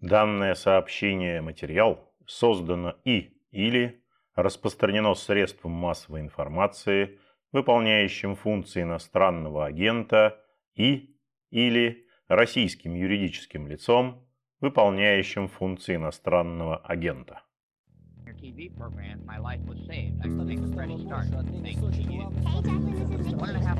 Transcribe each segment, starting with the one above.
Данное сообщение материал создано и или распространено средством массовой информации, выполняющим функции иностранного агента и или российским юридическим лицом, выполняющим функции иностранного агента. TV program, my life was saved. I think it's ready to start. Thank you. One and a half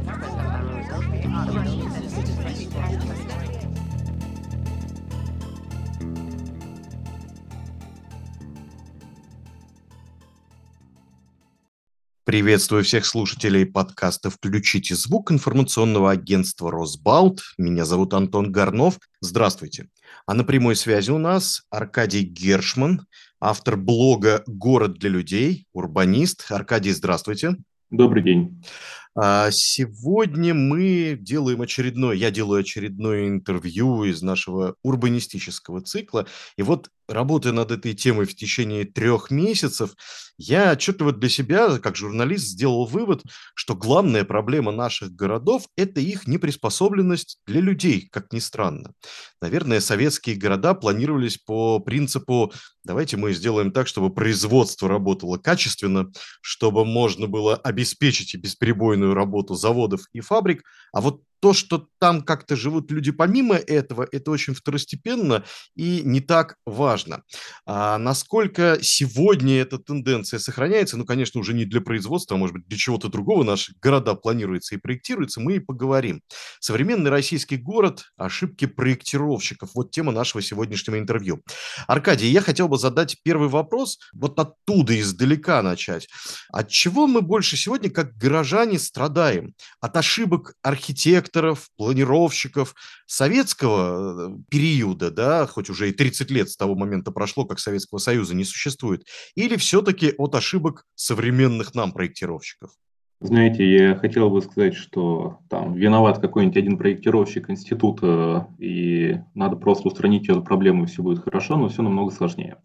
Приветствую всех слушателей подкаста «Включите звук» информационного агентства «Росбалт». Меня зовут Антон Горнов. Здравствуйте. А на прямой связи у нас Аркадий Гершман, автор блога «Город для людей», урбанист. Аркадий, здравствуйте. Добрый день. А, сегодня мы делаем очередное, я делаю очередное интервью из нашего урбанистического цикла. И вот работая над этой темой в течение трех месяцев, я вот для себя, как журналист, сделал вывод, что главная проблема наших городов – это их неприспособленность для людей, как ни странно. Наверное, советские города планировались по принципу «давайте мы сделаем так, чтобы производство работало качественно, чтобы можно было обеспечить и бесперебойную работу заводов и фабрик, а вот то, что там как-то живут люди помимо этого, это очень второстепенно и не так важно. А насколько сегодня эта тенденция сохраняется, ну, конечно, уже не для производства, а может быть для чего-то другого наши города планируются и проектируются, мы и поговорим. Современный российский город, ошибки проектировщиков. Вот тема нашего сегодняшнего интервью. Аркадий, я хотел бы задать первый вопрос, вот оттуда, издалека начать. От чего мы больше сегодня, как горожане, страдаем? От ошибок архитекторов, архитекторов, планировщиков советского э, периода, да, хоть уже и 30 лет с того момента прошло, как Советского Союза не существует, или все-таки от ошибок современных нам проектировщиков? Знаете, я хотел бы сказать, что там виноват какой-нибудь один проектировщик института, и надо просто устранить эту проблему, и все будет хорошо, но все намного сложнее.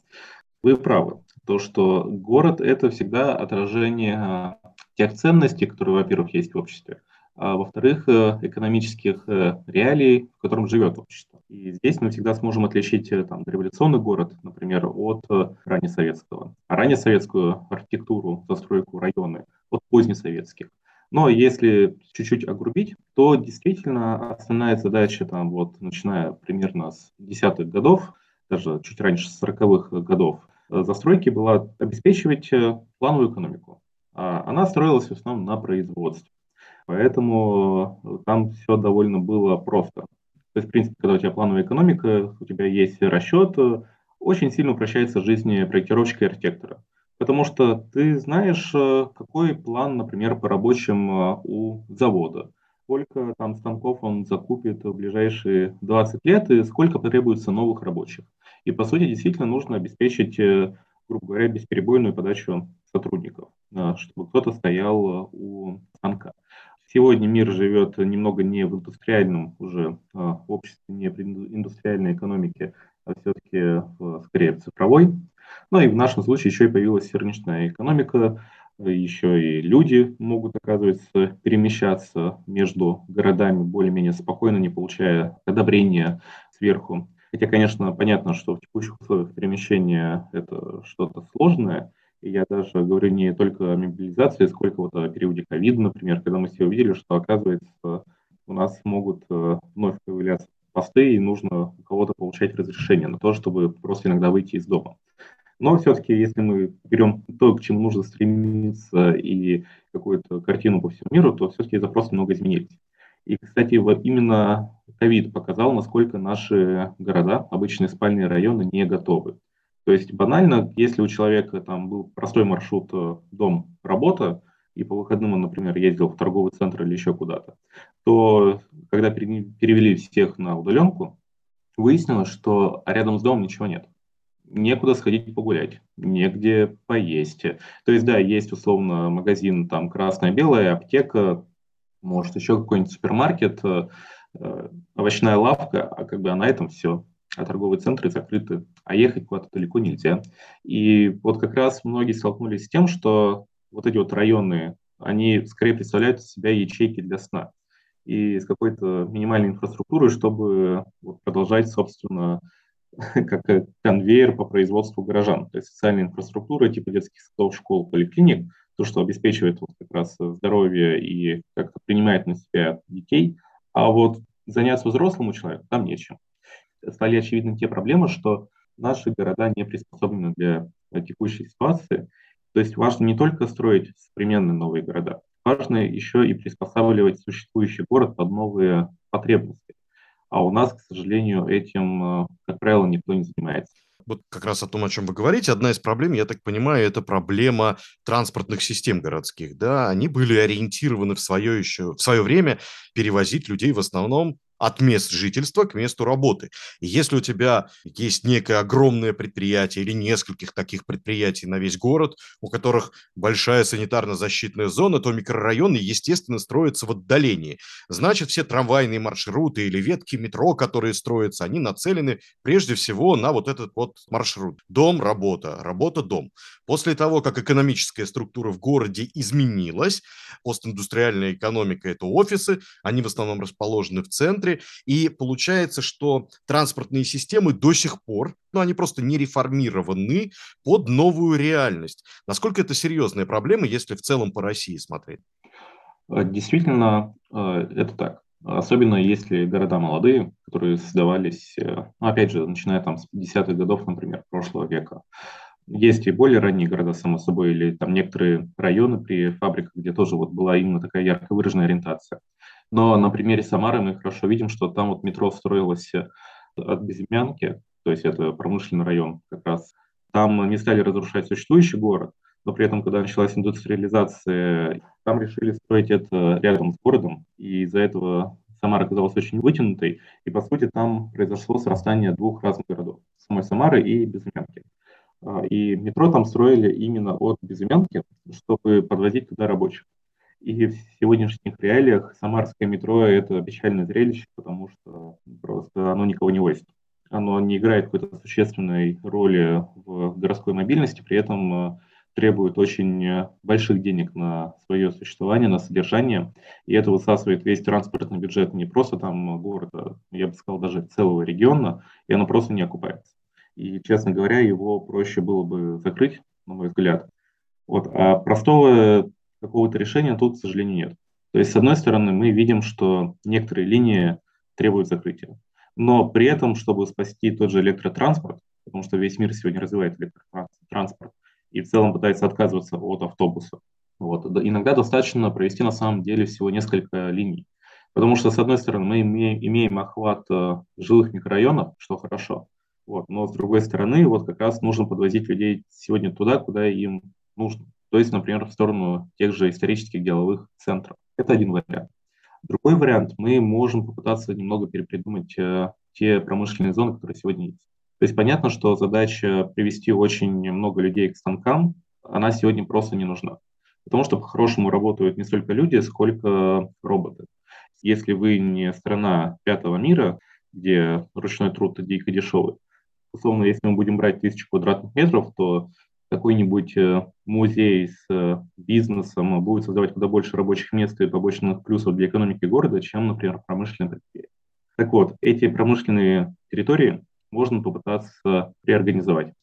Вы правы. То, что город – это всегда отражение а, тех ценностей, которые, во-первых, есть в обществе, а во-вторых, э, экономических э, реалий, в котором живет общество. И здесь мы всегда сможем отличить э, там, революционный город, например, от раннесоветского, а раннесоветскую архитектуру, застройку районы от позднесоветских. Но если чуть-чуть огрубить, то действительно основная задача, там, вот, начиная примерно с десятых годов, даже чуть раньше, с 40-х годов, застройки была обеспечивать плановую экономику. А она строилась в основном на производстве. Поэтому э, там все довольно было просто. То есть, в принципе, когда у тебя плановая экономика, у тебя есть расчет, э, очень сильно упрощается жизнь проектировщика и архитектора. Потому что ты знаешь, э, какой план, например, по рабочим у завода. Сколько там станков он закупит в ближайшие 20 лет и сколько потребуется новых рабочих. И, по сути, действительно нужно обеспечить, грубо говоря, бесперебойную подачу сотрудников, чтобы кто-то стоял у станка. Сегодня мир живет немного не в индустриальном уже э, обществе, не в индустриальной экономике, а все-таки скорее в цифровой. Ну и в нашем случае еще и появилась рыночная экономика, еще и люди могут, оказывается, перемещаться между городами более-менее спокойно, не получая одобрения сверху. Хотя, конечно, понятно, что в текущих условиях перемещения это что-то сложное – я даже говорю не только о мобилизации, сколько вот о периоде ковида, например, когда мы все увидели, что, оказывается, у нас могут э, вновь появляться посты, и нужно у кого-то получать разрешение на то, чтобы просто иногда выйти из дома. Но все-таки, если мы берем то, к чему нужно стремиться, и какую-то картину по всему миру, то все-таки запросы много изменились. И, кстати, вот именно ковид показал, насколько наши города, обычные спальные районы, не готовы. То есть банально, если у человека там был простой маршрут э, дом-работа, и по выходным он, например, ездил в торговый центр или еще куда-то, то когда перевели всех на удаленку, выяснилось, что рядом с домом ничего нет. Некуда сходить погулять, негде поесть. То есть, да, есть условно магазин там красное-белое, аптека, может еще какой-нибудь супермаркет, э, э, овощная лавка, а как бы на этом все а торговые центры закрыты, а ехать куда-то далеко нельзя. И вот как раз многие столкнулись с тем, что вот эти вот районы, они скорее представляют из себя ячейки для сна и с какой-то минимальной инфраструктурой, чтобы вот продолжать, собственно, как конвейер по производству горожан. То есть социальная инфраструктура типа детских садов, школ, поликлиник, то, что обеспечивает вот как раз здоровье и как-то принимает на себя детей. А вот заняться взрослому человеку там нечем. Стали очевидны те проблемы, что наши города не приспособлены для текущей ситуации. То есть важно не только строить современные новые города, важно еще и приспосабливать существующий город под новые потребности. А у нас, к сожалению, этим, э, как правило, никто не занимается вот как раз о том, о чем вы говорите, одна из проблем, я так понимаю, это проблема транспортных систем городских. Да, они были ориентированы в свое еще в свое время перевозить людей в основном от мест жительства к месту работы. И если у тебя есть некое огромное предприятие или нескольких таких предприятий на весь город, у которых большая санитарно-защитная зона, то микрорайоны, естественно, строятся в отдалении. Значит, все трамвайные маршруты или ветки метро, которые строятся, они нацелены прежде всего на вот этот вот маршрут. Дом, работа, работа, дом. После того, как экономическая структура в городе изменилась, постиндустриальная экономика – это офисы, они в основном расположены в центре, и получается, что транспортные системы до сих пор, ну, они просто не реформированы под новую реальность. Насколько это серьезная проблема, если в целом по России смотреть? Э, действительно, э, это так. Особенно если города молодые, которые создавались, э, ну, опять же, начиная там с 50-х годов, например, прошлого века. Есть и более ранние города, само собой, или там некоторые районы при фабриках, где тоже вот была именно такая ярко выраженная ориентация. Но на примере Самары мы хорошо видим, что там вот метро строилось от Безымянки, то есть это промышленный район как раз. Там не стали разрушать существующий город, но при этом, когда началась индустриализация, там решили строить это рядом с городом, и из-за этого Самара оказалась очень вытянутой, и, по сути, там произошло срастание двух разных городов, самой Самары и Безымянки. А, и метро там строили именно от Безымянки, чтобы подвозить туда рабочих. И в сегодняшних реалиях самарское метро – это печальное зрелище, потому что просто оно никого не возит. Оно не играет какой-то существенной роли в городской мобильности, при этом э, требует очень больших денег на свое существование, на содержание. И это высасывает весь транспортный бюджет не просто там города, я бы сказал, даже целого региона, и оно просто не окупается. И, честно говоря, его проще было бы закрыть, на мой взгляд. Вот. А простого какого-то решения тут, к сожалению, нет. То есть, с одной стороны, мы видим, что некоторые линии требуют закрытия. Но при этом, чтобы спасти тот же электротранспорт, потому что весь мир сегодня развивает электротранспорт и в целом пытается отказываться от автобуса, вот, иногда достаточно провести на самом деле всего несколько линий. Потому что, с одной стороны, мы имеем, имеем охват э, жилых микрорайонов, что хорошо, вот, но с другой стороны, вот как раз нужно подвозить людей сегодня туда, куда им нужно то есть, например, в сторону тех же исторических деловых центров. Это один вариант. Другой вариант, мы можем попытаться немного перепридумать э, те промышленные зоны, которые сегодня есть. То есть понятно, что задача привести очень много людей к станкам, она сегодня просто не нужна. Потому что по-хорошему работают не столько люди, сколько роботы. Если вы не страна пятого мира, где ручной труд дико дешевый, условно, если мы будем брать тысячу квадратных метров, то какой-нибудь э, музей с э, бизнесом будет создавать куда больше рабочих мест и побочных плюсов для экономики города, чем, например, промышленное предприятие. Так вот, эти промышленные территории можно попытаться реорганизовать.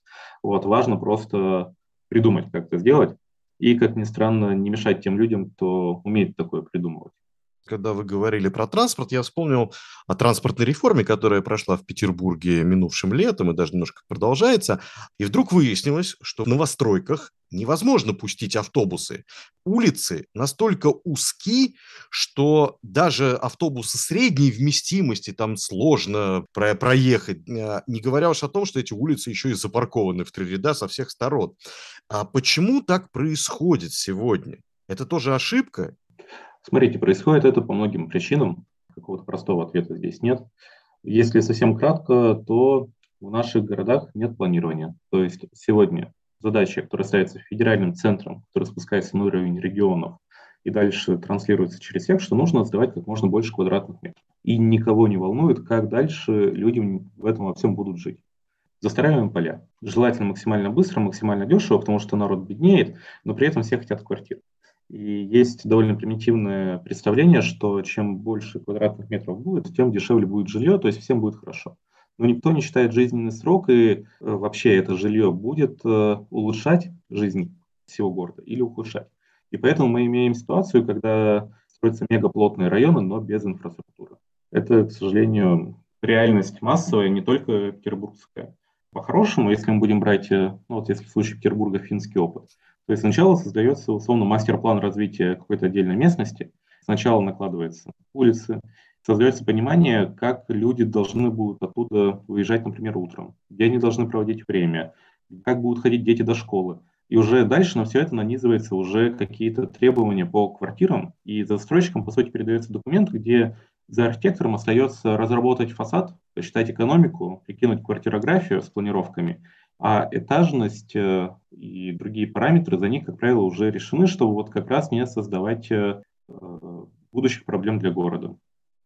Вот, важно просто придумать, как это сделать, и, как ни странно, не мешать тем людям, кто умеет такое придумывать когда вы говорили про транспорт, я вспомнил о транспортной реформе, которая прошла в Петербурге минувшим летом и даже немножко продолжается. И вдруг выяснилось, что в новостройках невозможно пустить автобусы. Улицы настолько узки, что даже автобусы средней вместимости там сложно про проехать. А, не говоря уж о том, что эти улицы еще и запаркованы в три ряда со всех сторон. А почему так происходит сегодня? Это тоже ошибка Смотрите, происходит это по многим причинам. Какого-то простого ответа здесь нет. Если совсем кратко, то в наших городах нет планирования. То есть сегодня задача, которая ставится федеральным центром, которая спускается на уровень регионов и дальше транслируется через всех, что нужно сдавать как можно больше квадратных метров. И никого не волнует, как дальше люди в этом во всем будут жить. Застраиваем поля. Желательно максимально быстро, максимально дешево, потому что народ беднеет, но при этом все хотят квартир. И есть довольно примитивное представление, что чем больше квадратных метров будет, тем дешевле будет жилье, то есть всем будет хорошо. но никто не считает жизненный срок, и э, вообще это жилье будет э, улучшать жизнь всего города или ухудшать. И поэтому мы имеем ситуацию, когда строятся мегаплотные районы, но без инфраструктуры. Это, к сожалению, реальность массовая, не только петербургская. По-хорошему, если мы будем брать, э, ну вот если в случае Петербурга финский опыт, то есть сначала создается условно мастер-план развития какой-то отдельной местности, сначала накладывается улицы, создается понимание, как люди должны будут оттуда выезжать, например, утром, где они должны проводить время, как будут ходить дети до школы. И уже дальше на все это нанизывается уже какие-то требования по квартирам, и застройщикам, по сути, передается документ, где за архитектором остается разработать фасад, посчитать экономику, прикинуть квартирографию с планировками, а этажность э, и другие параметры за них, как правило, уже решены, чтобы вот как раз не создавать э, будущих проблем для города.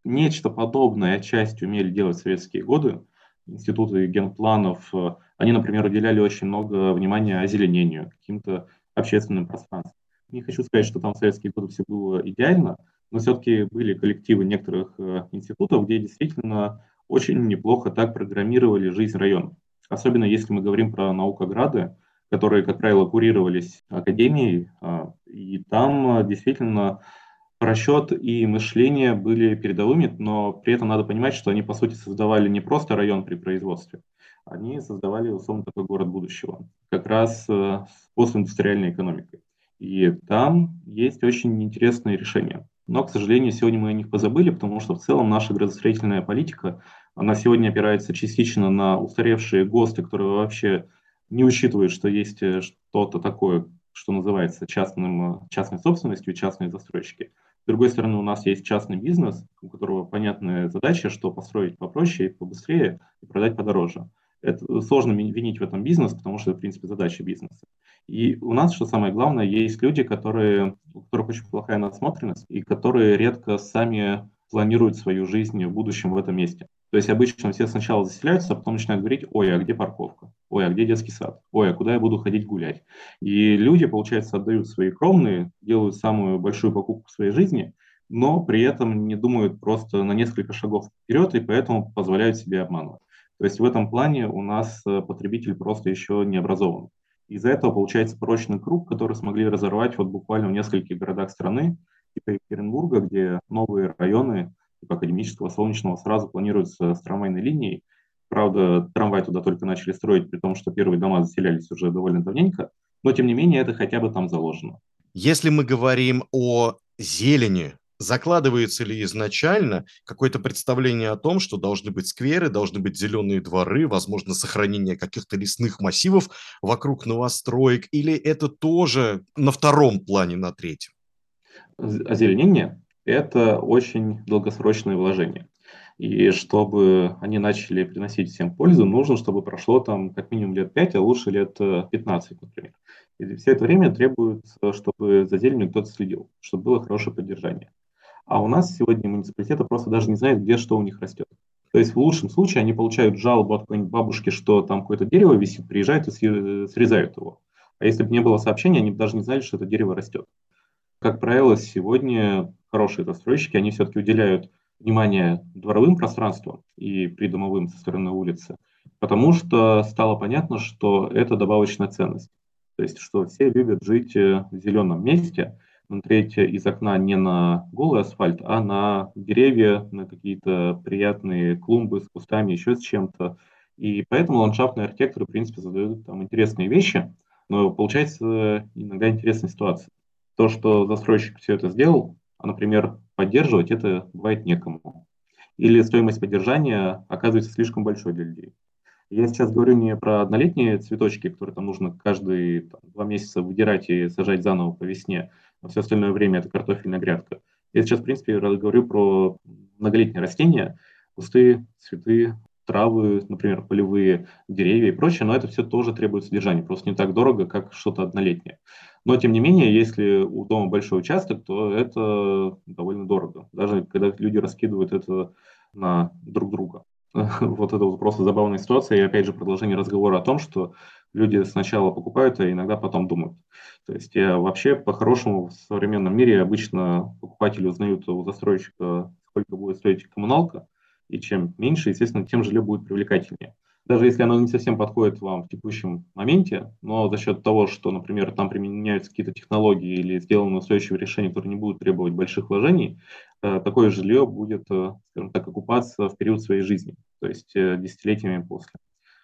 Нечто подобное отчасти умели делать советские годы. Институты генпланов, э, они, например, уделяли очень много внимания озеленению, каким-то общественным пространствам. Не хочу сказать, что там в советские годы все было идеально, но все-таки были коллективы некоторых э, институтов, где действительно очень неплохо так программировали жизнь района. Особенно если мы говорим про наукограды, которые, как правило, курировались академией, а, и там э, действительно расчет и мышление были передовыми, но при этом надо понимать, что они, по сути, создавали не просто район при производстве, они создавали, условно, такой город будущего, как раз э, с постиндустриальной экономикой. И там есть очень интересные решения. Но, к сожалению, сегодня мы о них позабыли, потому что в целом наша градостроительная политика, она сегодня опирается частично на устаревшие ГОСТы, которые вообще не учитывают, что есть э, что-то такое, что называется частным, э, частной собственностью, частные застройщики. С другой стороны, у нас есть частный бизнес, у которого понятная задача, что построить попроще, побыстрее и продать подороже. Это сложно винить в этом бизнес, потому что это, в принципе, задача бизнеса. И у нас, что самое главное, есть люди, которые, у которых очень плохая насмотренность, и которые редко сами планируют свою жизнь в будущем в этом месте. То есть обычно все сначала заселяются, а потом начинают говорить, ой, а где парковка? Ой, а где детский сад? Ой, а куда я буду ходить гулять? И люди, получается, отдают свои кровные, делают самую большую покупку в своей жизни, но при этом не думают просто на несколько шагов вперед и поэтому позволяют себе обманывать. То есть в этом плане у нас э, потребитель просто еще не образован. Из-за этого получается порочный круг, который смогли разорвать вот буквально в нескольких городах страны, типа Екатеринбурга, где новые районы Академического, Солнечного сразу планируются с трамвайной линией. Правда, трамвай туда только начали строить, при том, что первые дома заселялись уже довольно давненько, но тем не менее это хотя бы там заложено. Если мы говорим о зелени, закладывается ли изначально какое-то представление о том, что должны быть скверы, должны быть зеленые дворы, возможно, сохранение каких-то лесных массивов вокруг новостроек, или это тоже на втором плане, на третьем? Озеленение – это очень долгосрочное вложение. И чтобы они начали приносить всем пользу, нужно, чтобы прошло там как минимум лет 5, а лучше лет 15, э, например. И все это время требуется, чтобы за зеленью кто-то следил, чтобы было хорошее поддержание. А у нас сегодня муниципалитеты просто даже не знают, где что у них растет. То есть в лучшем случае они получают жалобу от какой-нибудь бабушки, что там какое-то дерево висит, приезжают и срезают его. А если бы не было сообщения, они бы даже не знали, что это дерево растет. Как правило, сегодня хорошие застройщики, они все-таки уделяют внимание дворовым пространствам и придомовым со стороны улицы, потому что стало понятно, что это добавочная ценность. То есть, что все любят жить в зеленом месте, смотреть из окна не на голый асфальт, а на деревья, на какие-то приятные клумбы с кустами, еще с чем-то. И поэтому ландшафтные архитекторы, в принципе, задают там интересные вещи, но получается иногда интересная ситуация. То, что застройщик все это сделал, например, поддерживать это бывает некому. Или стоимость поддержания оказывается слишком большой для людей. Я сейчас говорю не про однолетние цветочки, которые там нужно каждые там, два месяца выдирать и сажать заново по весне, а все остальное время это картофельная грядка. Я сейчас, в принципе, говорю про многолетние растения, кусты, цветы, травы, например, полевые деревья и прочее, но это все тоже требует содержания, просто не так дорого, как что-то однолетнее. Но, тем не менее, если у дома большой участок, то это довольно дорого, даже когда люди раскидывают это на друг друга. вот это вот просто забавная ситуация. И опять же продолжение разговора о том, что люди сначала покупают, а иногда потом думают. То есть я вообще по-хорошему в современном мире обычно покупатели узнают у застройщика, сколько будет стоить коммуналка, И чем меньше, естественно, тем жилье будет привлекательнее. Даже если оно не совсем подходит вам в текущем моменте, но за счет того, что, например, там применяются какие-то технологии или сделаны устойчивые решения, которые не будут требовать больших вложений, э, такое жилье будет, э, скажем так, окупаться в период своей жизни, то есть э, десятилетиями после.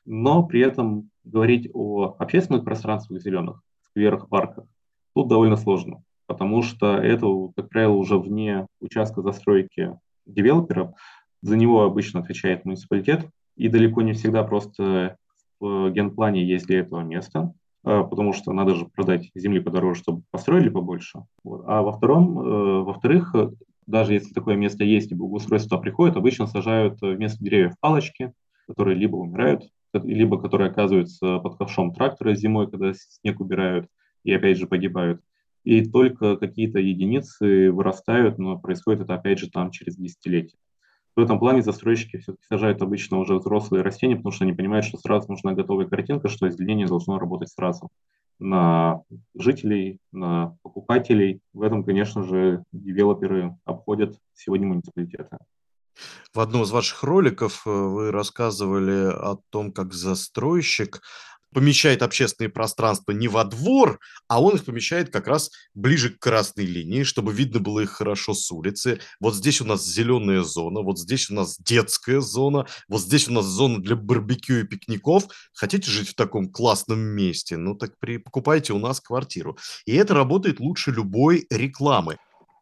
Но при этом говорить о общественных пространствах зеленых, скверах, парках, тут довольно сложно, потому что это, как правило, уже вне участка застройки девелопера, за него обычно отвечает муниципалитет, и далеко не всегда просто в генплане есть для этого место, а, потому что надо же продать земли подороже, чтобы построили побольше. Вот. А во втором, э, во-вторых, даже если такое место есть и благоустройство приходит, обычно сажают вместо деревьев палочки, которые либо умирают, либо которые оказываются под ковшом трактора зимой, когда снег убирают, и опять же погибают. И только какие-то единицы вырастают, но происходит это опять же там через десятилетия. В этом плане застройщики все-таки сажают обычно уже взрослые растения, потому что они понимают, что сразу нужна готовая картинка, что озеленение должно работать сразу на жителей, на покупателей. В этом, конечно же, девелоперы обходят сегодня муниципалитеты. В одном из ваших роликов э, вы рассказывали о том, как застройщик помещает общественные пространства не во двор, а он их помещает как раз ближе к красной линии, чтобы видно было их хорошо с улицы. Вот здесь у нас зеленая зона, вот здесь у нас детская зона, вот здесь у нас зона для барбекю и пикников. Хотите жить в таком классном месте? Ну так при... покупайте у нас квартиру. И это работает лучше любой рекламы.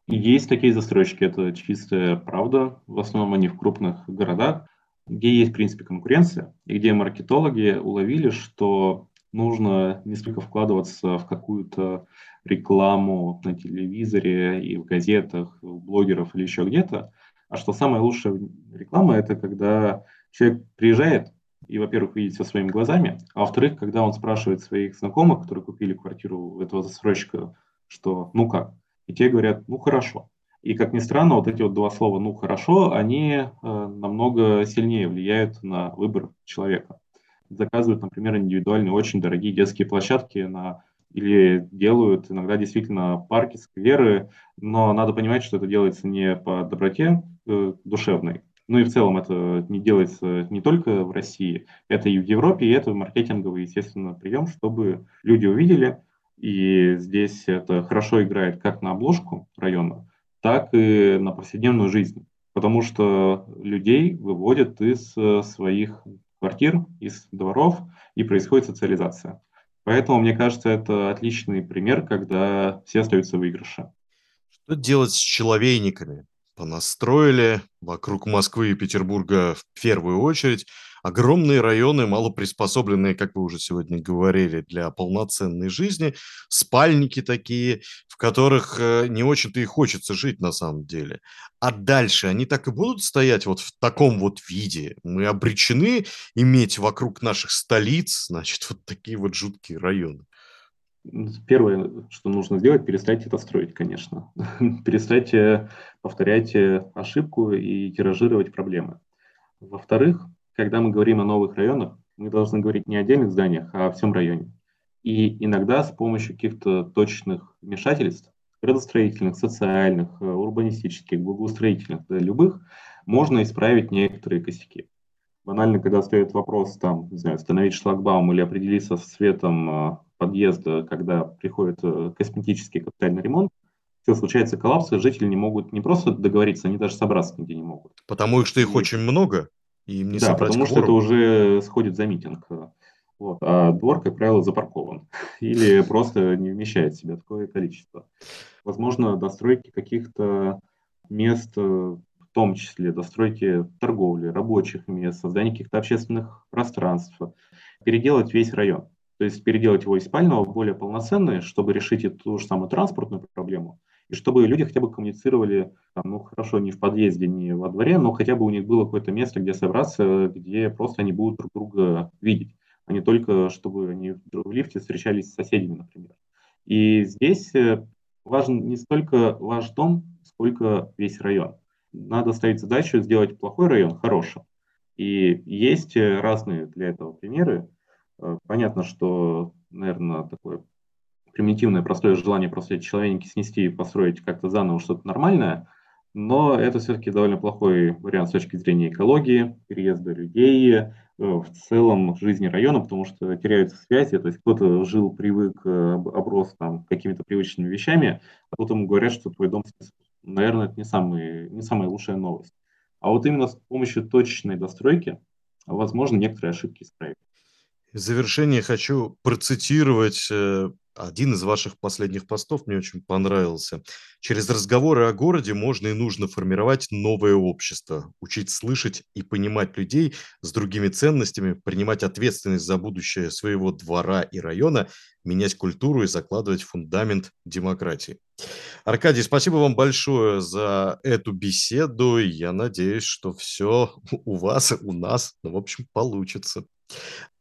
Есть такие застройщики, это чистая правда. В основном они в крупных городах где есть, в принципе, конкуренция, и где маркетологи уловили, что нужно не столько вкладываться в какую-то рекламу на телевизоре и в газетах, у блогеров или еще где-то, а что самая лучшая реклама – это когда человек приезжает и, во-первых, видит все своими глазами, а во-вторых, когда он спрашивает своих знакомых, которые купили квартиру у этого застройщика, что «ну как?», и те говорят «ну хорошо». И, как ни странно, вот эти вот два слова «ну хорошо», они э, намного сильнее влияют на выбор человека. Заказывают, например, индивидуальные, очень дорогие детские площадки на или делают иногда действительно парки, скверы, но надо понимать, что это делается не по доброте э, душевной, ну и в целом это не делается не только в России, это и в Европе, и это маркетинговый, естественно, прием, чтобы люди увидели, и здесь это хорошо играет как на обложку района, так и на повседневную жизнь. Потому что людей выводят из э, своих квартир, из дворов, и происходит социализация. Поэтому, мне кажется, это отличный пример, когда все остаются в выигрыше. Что делать с человейниками? Понастроили вокруг Москвы и Петербурга в первую очередь огромные районы, мало приспособленные, как вы уже сегодня говорили, для полноценной жизни, спальники такие, в которых э, не очень-то и хочется жить на самом деле. А дальше они так и будут стоять вот в таком вот виде. Мы обречены иметь вокруг наших столиц, значит, вот такие вот жуткие районы. Первое, что нужно сделать, перестать это строить, конечно. перестать повторять ошибку и тиражировать проблемы. Во-вторых, когда мы говорим о новых районах, мы должны говорить не о отдельных зданиях, а о всем районе. И иногда с помощью каких-то точных вмешательств, градостроительных, социальных, э, урбанистических, благоустроительных, да, любых, можно исправить некоторые косяки. Банально, когда стоит вопрос, там, не знаю, установить шлагбаум или определиться с цветом э, подъезда, когда приходит э, косметический капитальный ремонт, все случается коллапс, и жители не могут не просто договориться, они даже собраться нигде не могут. Потому что их и... очень много? Им не да, потому что это уже сходит за митинг. Вот. А двор, как правило, запаркован или просто не вмещает в себя такое количество. Возможно, достройки каких-то мест, в том числе достройки торговли, рабочих мест, создание каких-то общественных пространств, переделать весь район. То есть переделать его из спального в более полноценный, чтобы решить эту ту же самую транспортную проблему, и чтобы люди хотя бы коммуницировали, там, ну хорошо, не в подъезде, не во дворе, но хотя бы у них было какое-то место, где собраться, где просто они будут друг друга видеть, а не только, чтобы они в лифте встречались с соседями, например. И здесь э, важен не столько ваш дом, сколько весь район. Надо ставить задачу сделать плохой район хорошим. И есть э, разные для этого примеры. Э, понятно, что, наверное, такое примитивное, простое желание просто эти человеники снести и построить как-то заново что-то нормальное, но это все-таки довольно плохой вариант с точки зрения экологии, переезда людей, э, в целом жизни района, потому что теряются связи, то есть кто-то жил, привык, э, оброс там какими-то привычными вещами, а тут ему говорят, что твой дом Наверное, это не, самый, не самая лучшая новость. А вот именно с помощью точечной достройки возможно некоторые ошибки исправить. В завершение хочу процитировать э, один из ваших последних постов, мне очень понравился. Через разговоры о городе можно и нужно формировать новое общество, учить слышать и понимать людей с другими ценностями, принимать ответственность за будущее своего двора и района, менять культуру и закладывать фундамент демократии. Аркадий, спасибо вам большое за эту беседу. Я надеюсь, что все у вас, у нас, ну, в общем, получится.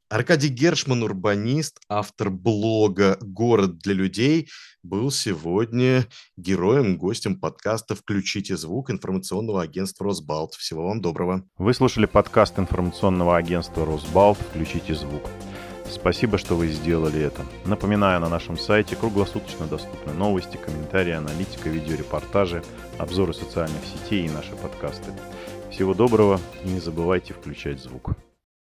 Аркадий Гершман, урбанист, автор блога «Город для людей», был сегодня героем, гостем подкаста «Включите звук» информационного агентства «Росбалт». Всего вам доброго. Вы слушали подкаст информационного агентства «Росбалт. Включите звук». Спасибо, что вы сделали это. Напоминаю, на нашем сайте круглосуточно доступны новости, комментарии, аналитика, видеорепортажи, обзоры социальных сетей и наши подкасты. Всего доброго и не забывайте включать звук.